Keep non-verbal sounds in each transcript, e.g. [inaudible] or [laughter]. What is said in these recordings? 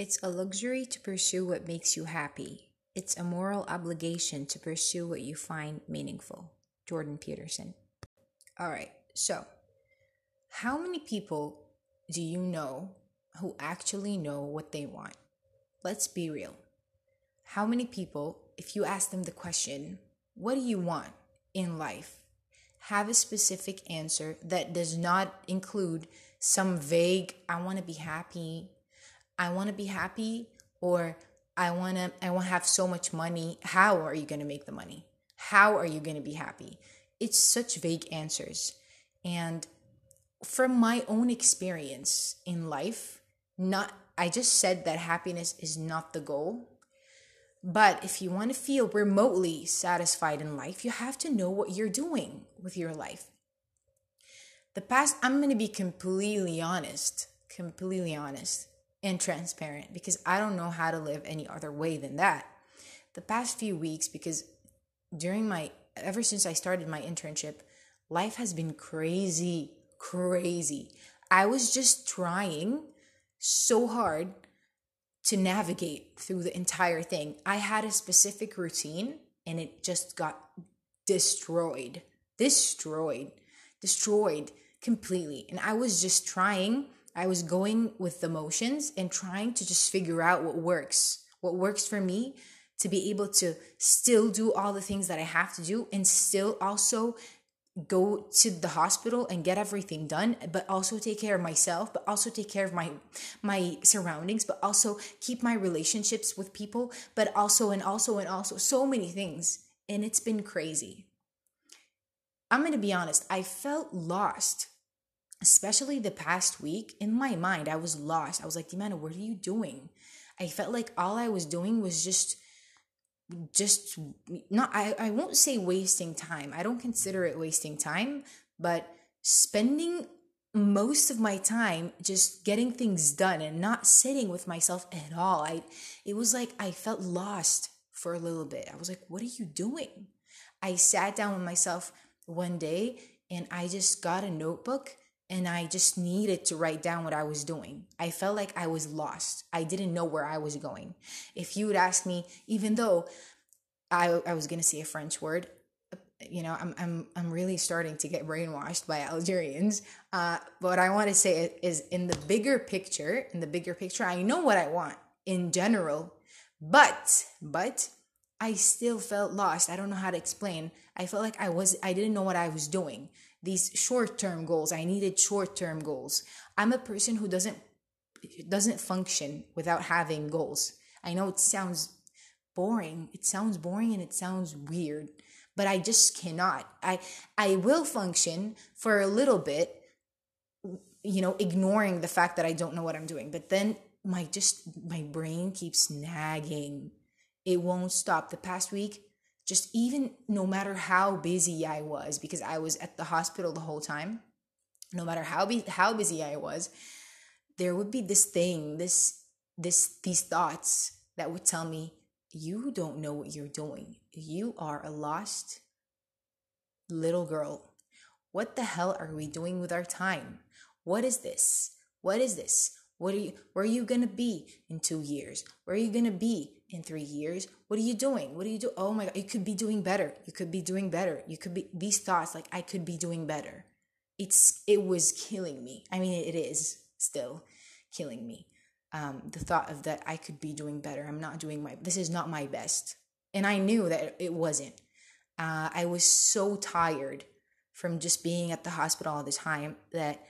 It's a luxury to pursue what makes you happy. It's a moral obligation to pursue what you find meaningful. Jordan Peterson. All right, so how many people do you know who actually know what they want? Let's be real. How many people, if you ask them the question, what do you want in life? Have a specific answer that does not include some vague, I want to be happy, I want to be happy or I want to I want to have so much money. How are you going to make the money? How are you going to be happy? It's such vague answers. And from my own experience in life, not I just said that happiness is not the goal. But if you want to feel remotely satisfied in life, you have to know what you're doing with your life. The past, I'm going to be completely honest, completely honest and transparent because I don't know how to live any other way than that. The past few weeks, because during my, ever since I started my internship, life has been crazy, crazy. I was just trying so hard to navigate through the entire thing. I had a specific routine and it just got destroyed, destroyed, destroyed completely. And I was just trying I was going with the motions and trying to just figure out what works, what works for me to be able to still do all the things that I have to do and still also go to the hospital and get everything done but also take care of myself but also take care of my my surroundings but also keep my relationships with people but also and also and also so many things. And it's been crazy. I'm going to be honest i felt lost especially the past week, in my mind, I was lost. I was like, Dimana, what are you doing? I felt like all I was doing was just just not I, I won't say wasting time. I don't consider it wasting time, but spending most of my time just getting things done and not sitting with myself at all. I it was like I felt lost for a little bit. I was like, what are you doing? I sat down with myself one day and I just got a notebook and I just needed to write down what I was doing. I felt like I was lost. I didn't know where I was going. If you would ask me, even though I, I was to say a French word, you know, I'm, I'm, I'm really starting to get brainwashed by Algerians. Uh, what I want to say is in the bigger picture, in the bigger picture, I know what I want in general, but, but I still felt lost. I don't know how to explain. I felt like I was, I didn't know what I was doing these short-term goals. I needed short-term goals. I'm a person who doesn't doesn't function without having goals. I know it sounds boring. It sounds boring and it sounds weird, but I just cannot. I I will function for a little bit you know, ignoring the fact that I don't know what I'm doing. But then my just my brain keeps nagging. It won't stop. The past week just even no matter how busy I was, because I was at the hospital the whole time, no matter how be- how busy I was, there would be this thing, this this these thoughts that would tell me, you don't know what you're doing. You are a lost little girl. What the hell are we doing with our time? What is this? What is this? What are you where are you gonna be in two years? Where are you gonna be in three years? What are you doing? What do you do? Oh my god, you could be doing better. You could be doing better. You could be these thoughts like I could be doing better. It's it was killing me. I mean it is still killing me. Um, the thought of that I could be doing better. I'm not doing my this is not my best. And I knew that it wasn't. Uh, I was so tired from just being at the hospital all the time that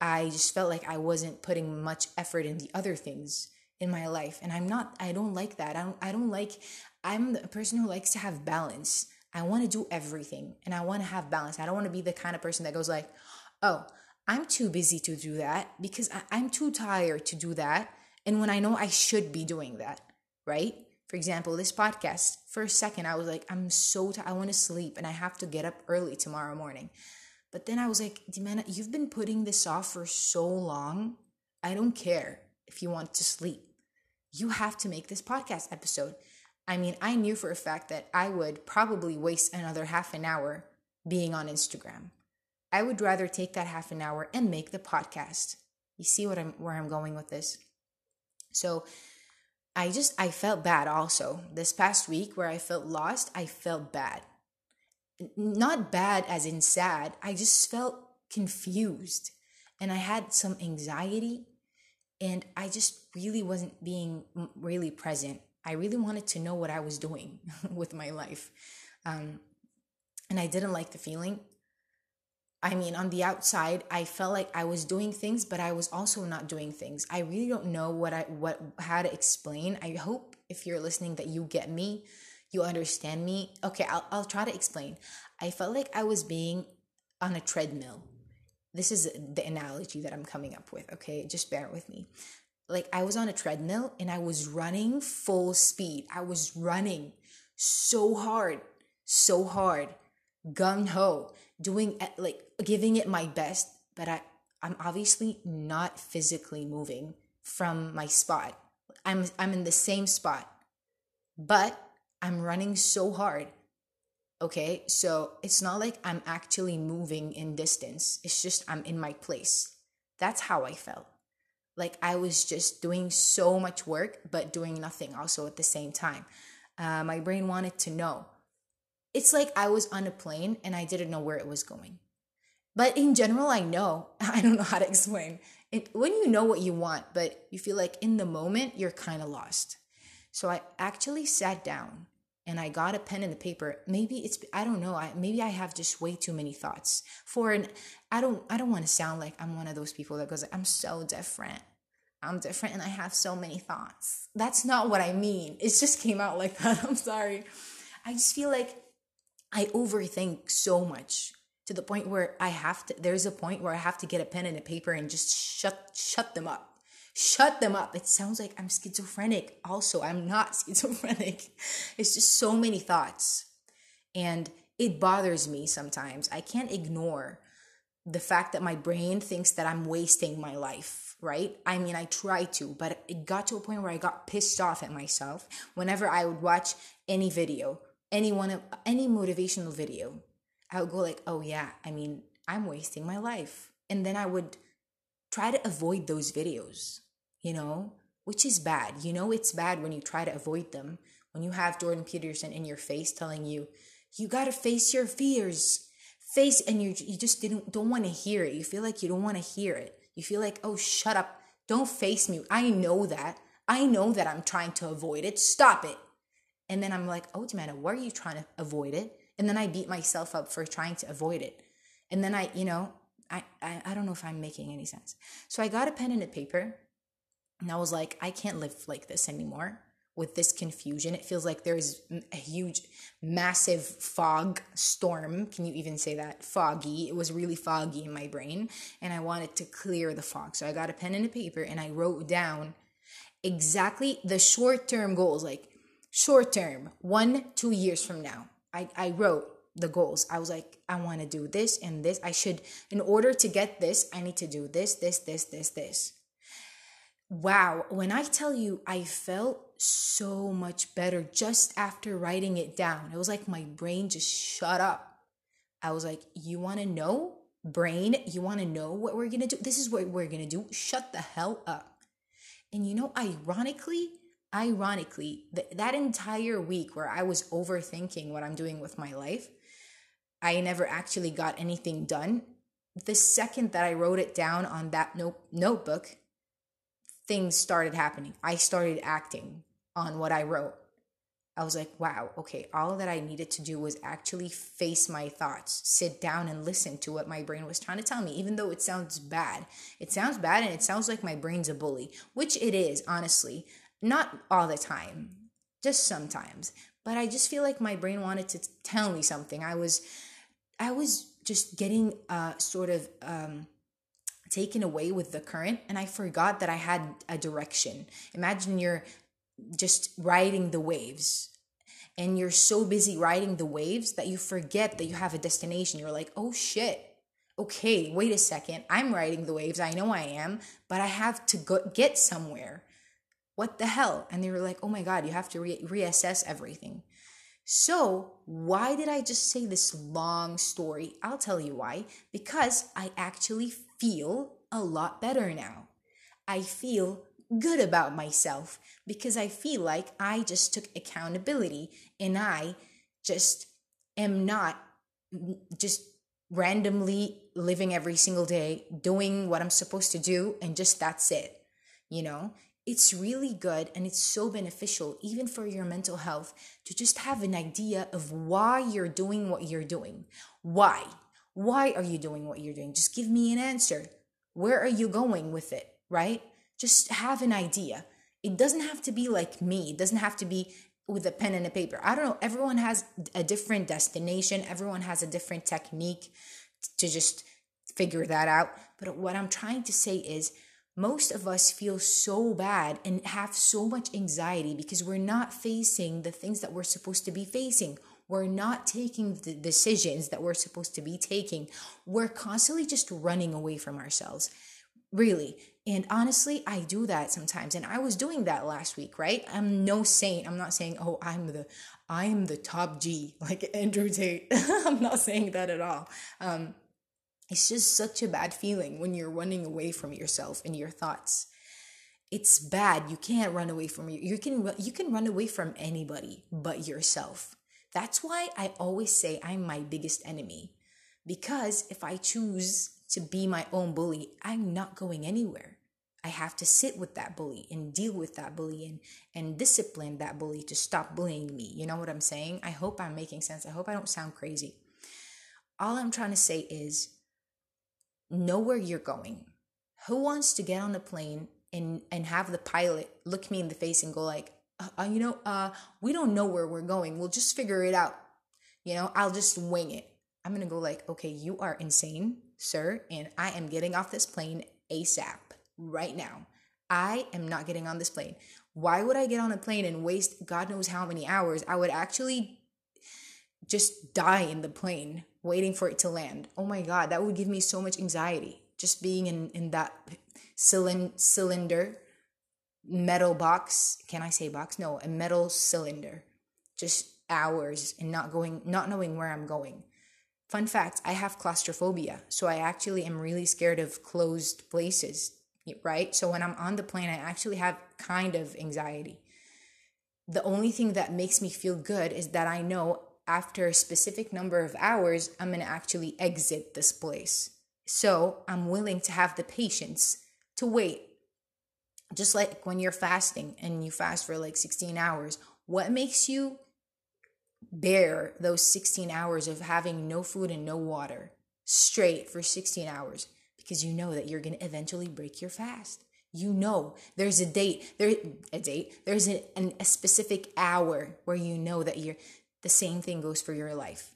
I just felt like I wasn't putting much effort in the other things in my life and I'm not I don't like that. I don't I don't like I'm the person who likes to have balance. I want to do everything and I want to have balance. I don't want to be the kind of person that goes like, "Oh, I'm too busy to do that because I, I'm too tired to do that." And when I know I should be doing that, right? For example, this podcast, for a second, I was like, I'm so tired. I want to sleep and I have to get up early tomorrow morning. But then I was like, Dimana, you've been putting this off for so long. I don't care if you want to sleep. You have to make this podcast episode. I mean, I knew for a fact that I would probably waste another half an hour being on Instagram. I would rather take that half an hour and make the podcast. You see what I'm where I'm going with this? So, I just I felt bad also. This past week where I felt lost, I felt bad. Not bad as in sad. I just felt confused and I had some anxiety and I just really wasn't being really present. I really wanted to know what I was doing [laughs] with my life. Um, and I didn't like the feeling. I mean, on the outside, I felt like I was doing things, but I was also not doing things. I really don't know what I what how to explain. I hope if you're listening that you get me, you understand me. Okay, I'll I'll try to explain. I felt like I was being on a treadmill. This is the analogy that I'm coming up with, okay? Just bear with me. Like I was on a treadmill and I was running full speed. I was running so hard, so hard, gung ho doing like giving it my best, but I I'm obviously not physically moving from my spot. I'm I'm in the same spot. But I'm running so hard. Okay? So it's not like I'm actually moving in distance. It's just I'm in my place. That's how I felt. Like I was just doing so much work, but doing nothing also at the same time. Uh, my brain wanted to know it's like I was on a plane and I didn't know where it was going. But in general, I know. [laughs] I don't know how to explain. It, when you know what you want, but you feel like in the moment, you're kind of lost. So I actually sat down and I got a pen and a paper. Maybe it's I don't know. I maybe I have just way too many thoughts. For an I don't I don't want to sound like I'm one of those people that goes I'm so different. I'm different and I have so many thoughts. That's not what I mean. It just came out like [laughs] that. I'm sorry. I just feel like I overthink so much to the point where I have to there's a point where I have to get a pen and a paper and just shut shut them up. Shut them up. It sounds like I'm schizophrenic. Also, I'm not [laughs] schizophrenic. It's just so many thoughts. And it bothers me sometimes. I can't ignore the fact that my brain thinks that I'm wasting my life, right? I mean, I try to, but it got to a point where I got pissed off at myself whenever I would watch any video any one of any motivational video, I would go like, "Oh yeah, I mean, I'm wasting my life." And then I would try to avoid those videos, you know, which is bad. You know it's bad when you try to avoid them. When you have Jordan Peterson in your face telling you, "You got to face your fears." Face and you you just didn't don't want to hear it. You feel like you don't want to hear it. You feel like, "Oh, shut up. Don't face me. I know that. I know that I'm trying to avoid it. Stop it." And then I'm like, oh, Dimana, why are you trying to avoid it? And then I beat myself up for trying to avoid it. And then I, you know, I, I, I don't know if I'm making any sense. So I got a pen and a paper and I was like, I can't live like this anymore with this confusion. It feels like there's a huge, massive fog storm. Can you even say that? Foggy. It was really foggy in my brain and I wanted to clear the fog. So I got a pen and a paper and I wrote down exactly the short term goals like short term, one, two years from now, I, I wrote the goals. I was like, I want to do this and this. I should, in order to get this, I need to do this, this, this, this, this. Wow. When I tell you, I felt so much better just after writing it down. It was like my brain just shut up. I was like, You want to know? Brain, you want to know what we're to do? This is what we're to do. Shut the hell up. And you know, ironically, ironically, th- that entire week where I was overthinking what I'm doing with my life, I never actually got anything done. The second that I wrote it down on that note- notebook, things started happening. I started acting on what I wrote. I was like, wow, okay, all that I needed to do was actually face my thoughts, sit down and listen to what my brain was trying to tell me, even though it sounds bad. It sounds bad and it sounds like my brain's a bully, which it is, honestly. Not all the time, just sometimes. But I just feel like my brain wanted to tell me something. I was, I was just getting uh, sort of um, taken away with the current, and I forgot that I had a direction. Imagine you're just riding the waves and you're so busy riding the waves that you forget that you have a destination. You're like, oh shit, okay, wait a second. I'm riding the waves. I know I am, but I have to go get somewhere what the hell? And they were like, oh my God, you have to re- reassess everything. So, why did I just say this long story? I'll tell you why. Because I actually feel a lot better now. I feel good about myself because I feel like I just took accountability and I just am not just randomly living every single day, doing what I'm supposed to do, and just that's it. You know, it's really good and it's so beneficial, even for your mental health, to just have an idea of why you're doing what you're doing. Why? Why are you doing what you're doing? Just give me an answer. Where are you going with it, right? Just have an idea. It doesn't have to be like me, it doesn't have to be with a pen and a paper. I don't know. Everyone has a different destination, everyone has a different technique to just figure that out. But what I'm trying to say is, most of us feel so bad and have so much anxiety because we're not facing the things that we're supposed to be facing. We're not taking the decisions that we're supposed to be taking. We're constantly just running away from ourselves. Really. And honestly, I do that sometimes. And I was doing that last week, right? I'm no saint. I'm not saying, oh, I'm the I am the top G, [laughs] like Andrew Tate. [laughs] I'm not saying that at all. Um, it's just such a bad feeling when you're running away from yourself and your thoughts. It's bad. You can't run away from you. You can you can run away from anybody but yourself. That's why I always say I'm my biggest enemy. Because if I choose to be my own bully, I'm not going anywhere. I have to sit with that bully and deal with that bully and, and discipline that bully to stop bullying me. You know what I'm saying? I hope I'm making sense. I hope I don't sound crazy. All I'm trying to say is know where you're going. Who wants to get on a plane and and have the pilot look me in the face and go like, uh, uh, you know, uh, we don't know where we're going. We'll just figure it out. You know, I'll just wing it. I'm gonna go like, okay, you are insane, sir, and I am getting off this plane ASAP right now. I am not getting on this plane. Why would I get on a plane and waste God knows how many hours? I would actually just die in the plane waiting for it to land. Oh my God, that would give me so much anxiety just being in, in that cylinder, metal box. Can I say box? No, a metal cylinder. Just hours and not going, not knowing where I'm going. Fun fact I have claustrophobia. So I actually am really scared of closed places, right? So when I'm on the plane, I actually have kind of anxiety. The only thing that makes me feel good is that I know after a specific number of hours, I'm going to actually exit this place. So I'm willing to have the patience to wait. Just like when you're fasting and you fast for like 16 hours, what makes you bear those 16 hours of having no food and no water straight for 16 hours? Because you know that you're going to eventually break your fast. You know there's a date, there a date, there's a, an, a specific hour where you know that you're the same thing goes for your life.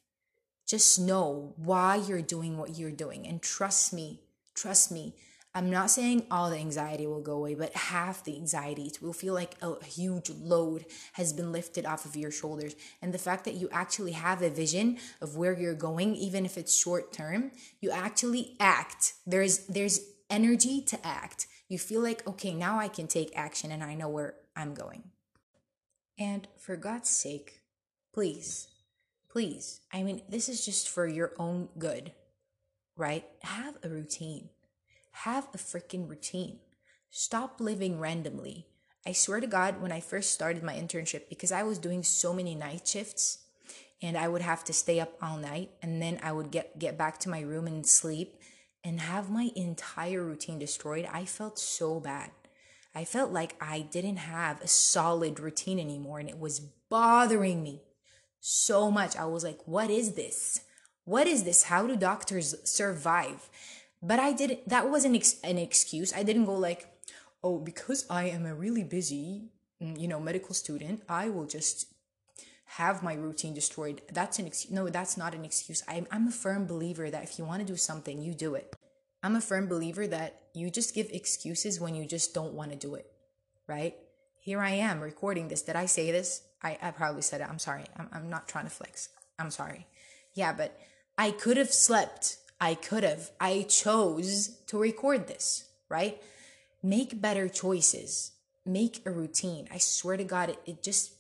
Just know why you're doing what you're doing and trust me, trust me. I'm not saying all the anxiety will go away, but half the anxiety it will feel like a huge load has been lifted off of your shoulders. And the fact that you actually have a vision of where you're going, even if it's short term, you actually act. There's there's energy to act. You feel like, okay, now I can take action and I know where I'm going. And for God's sake, Please, please. I mean, this is just for your own good, right? Have a routine. Have a freaking routine. Stop living randomly. I swear to God, when I first started my internship, because I was doing so many night shifts and I would have to stay up all night and then I would get, get back to my room and sleep and have my entire routine destroyed, I felt so bad. I felt like I didn't have a solid routine anymore and it was bothering me so much. I was like, what is this? What is this? How do doctors survive? But I didn't, that wasn't ex- an excuse. I didn't go like, oh, because I am a really busy, mm, you know, medical student, I will just have my routine destroyed. That's an excuse. No, that's not an excuse. I'm, I'm a firm believer that if you want to do something, you do it. I'm a firm believer that you just give excuses when you just don't want to do it, right? Here I am recording this. Did I say this? I, I probably said it. I'm sorry. I'm, I'm not trying to flex. I'm sorry. Yeah, but I could have slept. I could have. I chose to record this, right? Make better choices. Make a routine. I swear to God, it, it just,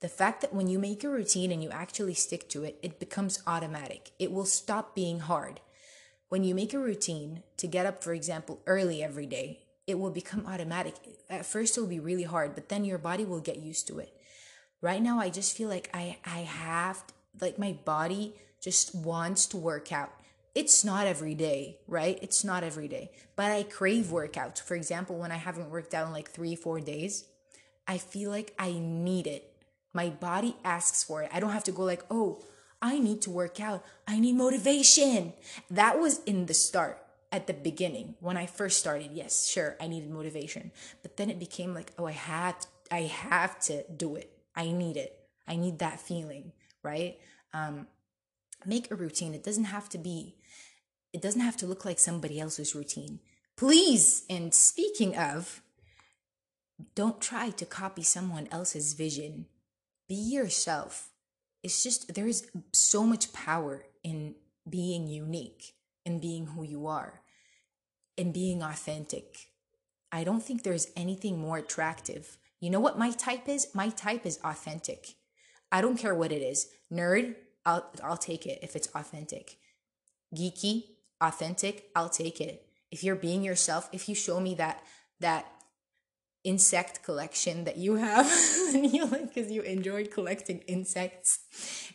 the fact that when you make a routine and you actually stick to it, it becomes automatic. It will stop being hard. When you make a routine to get up, for example, early every day, it will become automatic. At first, it will be really hard, but then your body will get used to it. Right now, I just feel like I, I have, like, my body just wants to work out. It's not every day, right? It's not every day, but I crave workouts. For example, when I haven't worked out in like three, four days, I feel like I need it. My body asks for it. I don't have to go like, oh, I need to work out. I need motivation. That was in the start at the beginning when I first started, yes, sure, I needed motivation. But then it became like, oh, I had I have to do it. I need it. I need that feeling, right? Um, make a routine. It doesn't have to be, it doesn't have to look like somebody else's routine. Please, and speaking of, don't try to copy someone else's vision. Be yourself. It's just, there is so much power in being unique and being who you are and being authentic. I don't think there's anything more attractive. You know what my type is? My type is authentic. I don't care what it is. Nerd, I'll I'll take it if it's authentic. Geeky, authentic, I'll take it. If you're being yourself, if you show me that that insect collection that you have [laughs] and you like because you enjoy collecting insects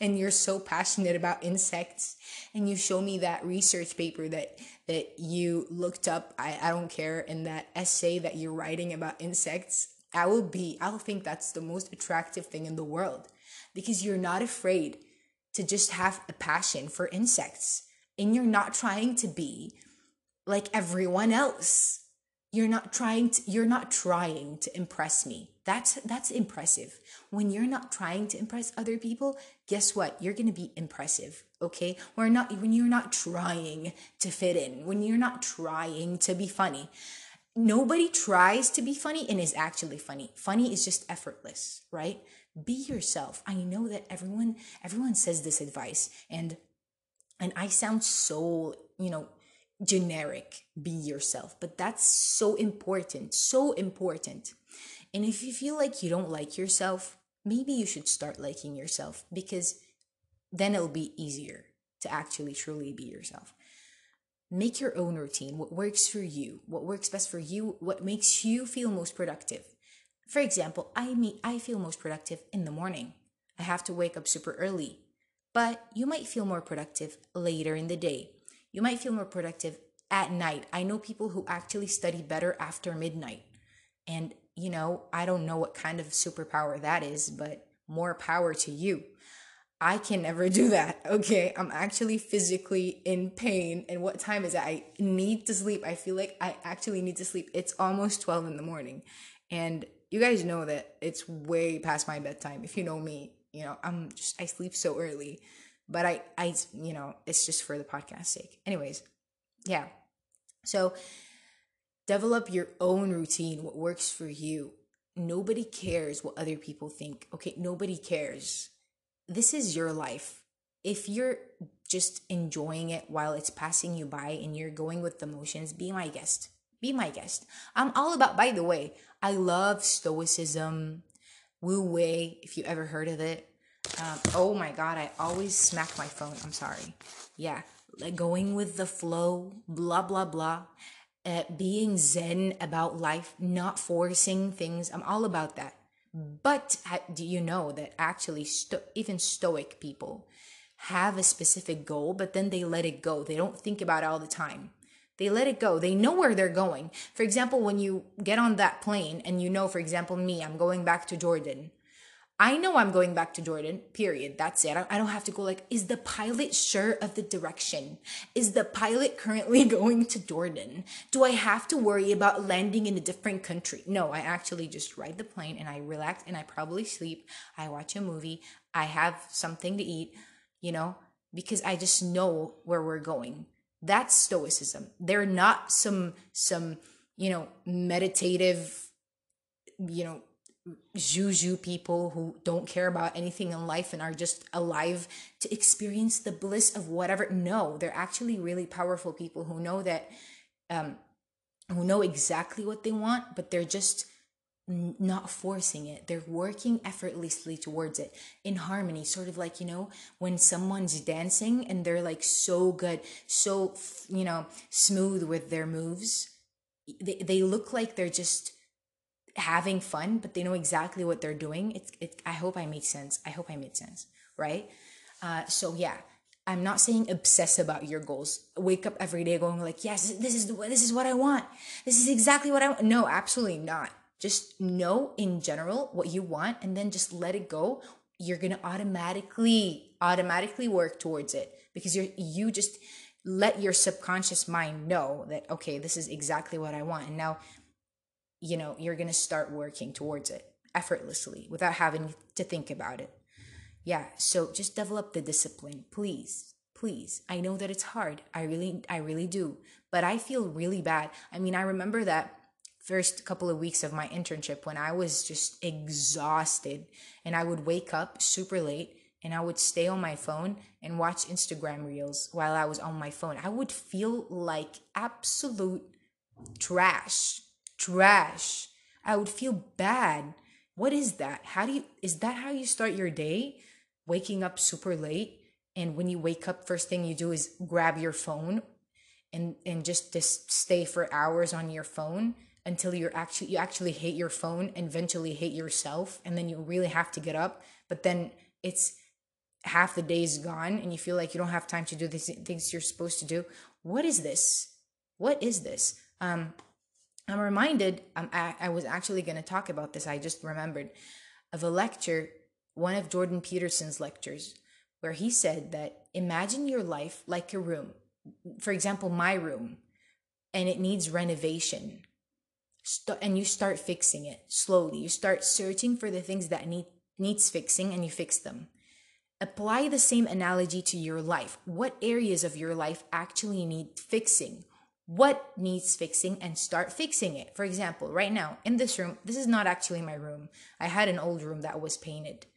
and you're so passionate about insects and you show me that research paper that that you looked up I, I don't care in that essay that you're writing about insects i will be i'll think that's the most attractive thing in the world because you're not afraid to just have a passion for insects and you're not trying to be like everyone else. You're not trying to you're not trying to impress me. That's that's impressive. When you're not trying to impress other people guess what? You're going to be impressive okay? We're not when you're not trying to fit in when you're not trying to be funny. Nobody tries to be funny and is actually funny. Funny is just effortless right? Be yourself. I know that everyone everyone says this advice and and i sound so you know generic be yourself but that's so important so important. And if you feel like you don't like yourself maybe you should start liking yourself because then it'll be easier to actually truly be yourself. Make your own routine what works for you what works best for you what makes you feel most productive. For example i mean i feel most productive in the morning. I have to wake up super early but you might feel more productive later in the day you might feel more productive at night. I know people who actually study better after midnight. And, you know, I don't know what kind of superpower that is, but more power to you. I can never do that. [laughs] Okay. I'm actually physically in pain. And what time is it? I need to sleep. I feel like I actually need to sleep. It's almost 12 in the morning. And you guys know that it's way past my bedtime. If you know me, you know, I'm just, I sleep so early but I, I, you know, it's just for the podcast sake. Anyways, yeah. So develop your own routine, what works for you. Nobody cares what other people think. Okay, nobody cares. This is your life. If you're just enjoying it while it's passing you by and you're going with the motions, be my guest. Be my guest. I'm all about, by the way, I love Stoicism, Wu Wei, if you ever heard of it. Um, oh my god, I always smack my phone. I'm sorry. Yeah, like going with the flow, blah blah blah. Uh, being zen about life, not forcing things. I'm all about that. But do you know that actually, sto- even stoic people have a specific goal, but then they let it go. They don't think about it all the time. They let it go. They know where they're going. For example, when you get on that plane and you know, for example, me, I'm going back to Jordan I know I'm going back to Jordan, period. That's it. I don't have to go like, is the pilot sure of the direction? Is the pilot currently [laughs] going to Jordan? Do I have to worry about landing in a different country? No, I actually just ride the plane and I relax and I probably sleep. I watch a movie. I have something to eat, you know, because I just know where we're going. That's stoicism. They're not some, some, you know, meditative, you know, juju people who don't care about anything in life and are just alive to experience the bliss of whatever no they're actually really powerful people who know that um who know exactly what they want but they're just not forcing it they're working effortlessly towards it in harmony sort of like you know when someone's dancing and they're like so good so you know smooth with their moves they, they look like they're just having fun, but they know exactly what they're doing. It's it, I hope I made sense. I hope I made sense, right? Uh, so yeah, I'm not saying obsess about your goals. Wake up every day going like, yes, this is the, this is what I want. This is exactly what I want. No, absolutely not. Just know in general what you want, and then just let it go. You're gonna automatically automatically work towards it because you're you just let your subconscious mind know that okay this is exactly what i want. And now you know you're going to start working towards it effortlessly without having to think about it. Yeah so just develop the discipline. Please please. I know that it's hard. I really i really do. But i feel really bad. I mean i remember that first couple of weeks of my internship when i was just exhausted and i would wake up super late and I would stay on my phone and watch Instagram reels while I was on my phone. I would feel like absolute trash. Trash. I would feel bad. What is that? How do you is that how you start your day? Waking up super late and when you wake up first thing you do is grab your phone and and just just stay for hours on your phone until you're actually you actually hate your phone and eventually hate yourself and then you really have to get up but then it's half the day is gone and you feel like you don't have time to do the things you're supposed to do. What is this? What is this? Um i'm reminded um, I, I was actually going to talk about this i just remembered of a lecture one of jordan peterson's lectures where he said that imagine your life like a room for example my room and it needs renovation St- and you start fixing it slowly you start searching for the things that need needs fixing and you fix them Apply the same analogy to your life. What areas of your life actually need fixing? What needs fixing and start fixing it? For example, right now in this room, this is not actually my room. I had an old room that was painted,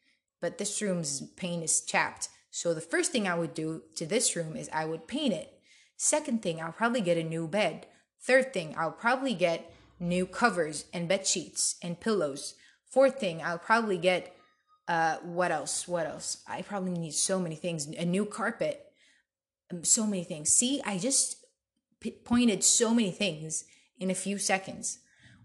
but this room's paint is chapped. So the first thing I would do to this room is I would paint it. Second thing, I'll probably get a new bed. Third thing, I'll probably get new covers and bed sheets and pillows. Fourth thing, I'll probably get uh, what else? What else? I probably need so many things. A new carpet, um, so many things. See, I just pointed so many things in a few seconds.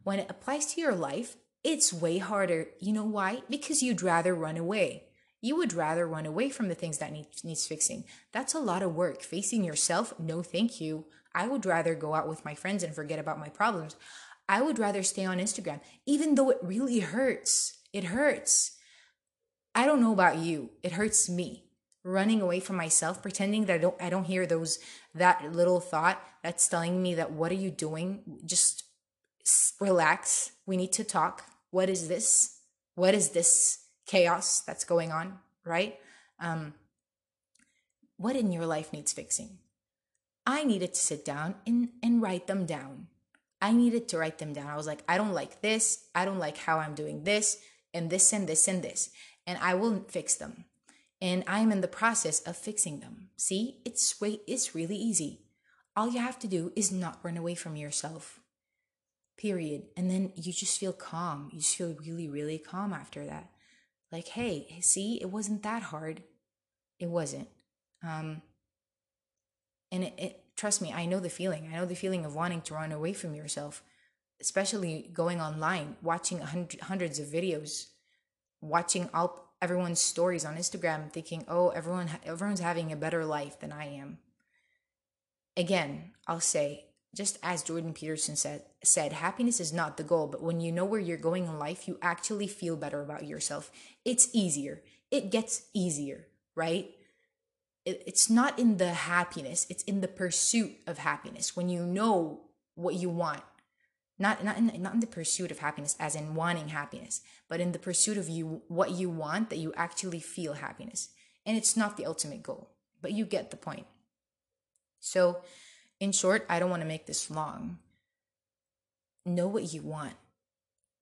When it applies to your life, it's way harder. You know why? Because you'd rather run away. You would rather run away from the things that need, needs fixing. That's a lot of work. Facing yourself, no thank you. I would rather go out with my friends and forget about my problems. I would rather stay on Instagram, even though it really hurts. It hurts. I don't know about you. It hurts me running away from myself, pretending that I don't I don't hear those that little thought that's telling me that what are you doing? Just relax. We need to talk. What is this? What is this chaos that's going on, right? Um what in your life needs fixing? I needed to sit down and and write them down. I needed to write them down. I was like, I don't like this. I don't like how I'm doing this and this and this and this and I will fix them. And I'm in the process of fixing them. See, it's way it's really easy. All you have to do is not run away from yourself. Period. And then you just feel calm. You just feel really, really calm after that. Like, hey, see, it wasn't that hard. It wasn't. Um, and it, it trust me, I know the feeling. I know the feeling of wanting to run away from yourself, especially going online, watching hundred, hundreds of videos watching all everyone's stories on Instagram thinking, "Oh, everyone everyone's having a better life than I am." Again, I'll say just as Jordan Peterson said, said, happiness is not the goal, but when you know where you're going in life, you actually feel better about yourself. It's easier. It gets easier, right? It, it's not in the happiness, it's in the pursuit of happiness. When you know what you want, not not in not in the pursuit of happiness as in wanting happiness but in the pursuit of you what you want that you actually feel happiness. And it's not the ultimate goal but you get the point. So in short i don't want to make this long. Know what you want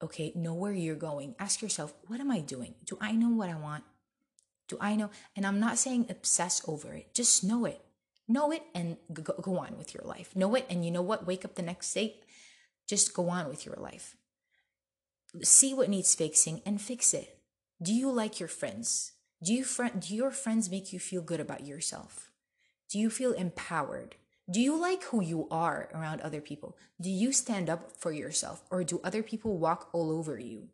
okay? Know where you're going. Ask yourself what am i doing? Do i know what i want do i know and i'm not saying obsess over it just know it know it and go, go on with your life know it and you know what wake up the next day just go on with your life. See what needs fixing and fix it. Do you like your friends? Do you friend do your friends make you feel good about yourself? Do you feel empowered? Do you like who you are around other people? Do you stand up for yourself or do other people walk all over you?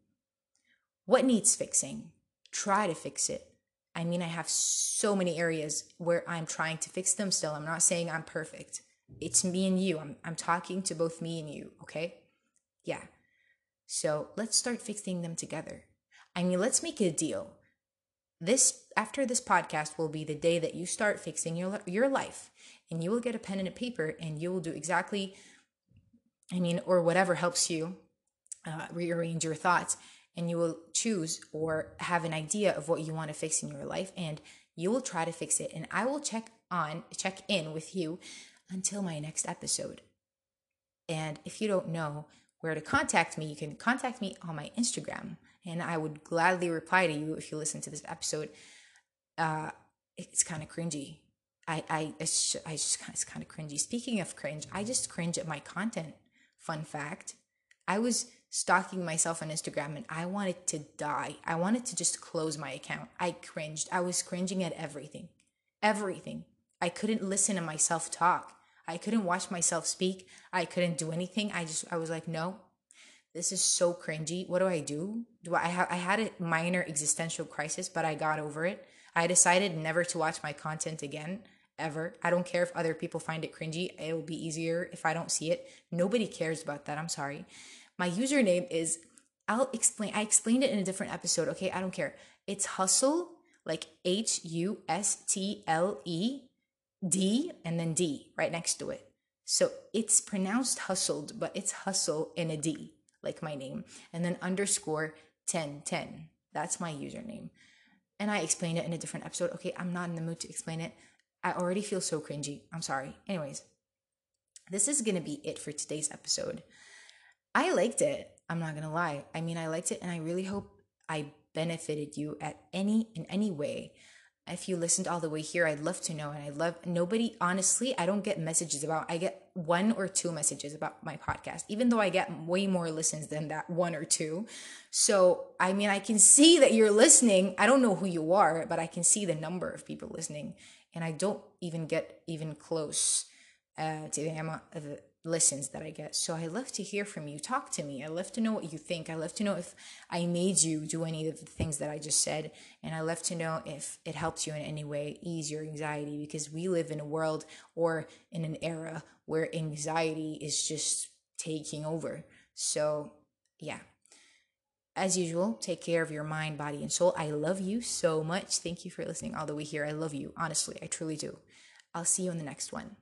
What needs fixing? Try to fix it. I mean, I have so many areas where I'm trying to fix them still. I'm not saying I'm perfect. It's me and you. I'm, I'm talking to both me and you, okay? Yeah. So let's start fixing them together. I mean, let's make a deal. This after this podcast will be the day that you start fixing your your life and you will get a pen and a paper and you will do exactly I mean or whatever helps you uh, rearrange your thoughts and you will choose or have an idea of what you want to fix in your life and you will try to fix it and I will check on check in with you until my next episode. And if you don't know where to contact me, you can contact me on my Instagram and I would gladly reply to you if you listen to this episode. Uh, it's kind of cringy. I, I, it's, I just, it's kind of cringy. Speaking of cringe, I just cringe at my content. Fun fact I was stalking myself on Instagram and I wanted to die. I wanted to just close my account. I cringed. I was cringing at everything. Everything. I couldn't listen to myself talk. I couldn't watch myself speak. I couldn't do anything. I just, I was like, no, this is so cringy. What do I do? Do I have I had a minor existential crisis, but I got over it. I decided never to watch my content again ever. I don't care if other people find it cringy. It will be easier if I don't see it. Nobody cares about that. I'm sorry. My username is I'll explain I explained it in a different episode. Okay, I don't care. It's hustle like H U S T L E D and then D right next to it. So it's pronounced hustled, but it's hustle in a D like my name, and then underscore 1010. That's my username. And I explained it in a different episode. Okay, I'm not in the mood to explain it. I already feel so cringy. I'm sorry. Anyways, this is going to be it for today's episode. I liked it. I'm not going to lie. I mean, I liked it and I really hope I benefited you at any in any way if you listened all the way here, I'd love to know. And I love nobody, honestly, I don't get messages about, I get one or two messages about my podcast, even though I get way more listens than that one or two. So, I mean, I can see that you're listening. I don't know who you are, but I can see the number of people listening. And I don't even get even close uh, to the amount of listens that I get. So I love to hear from you. Talk to me. I love to know what you think. I love to know if I made you do any of the things that I just said. And I love to know if it helps you in any way ease your anxiety because we live in a world or in an era where anxiety is just taking over. So, yeah. As usual, take care of your mind, body, and soul. I love you so much. Thank you for listening all the way here. I love you. Honestly, I truly do. I'll see you in the next one.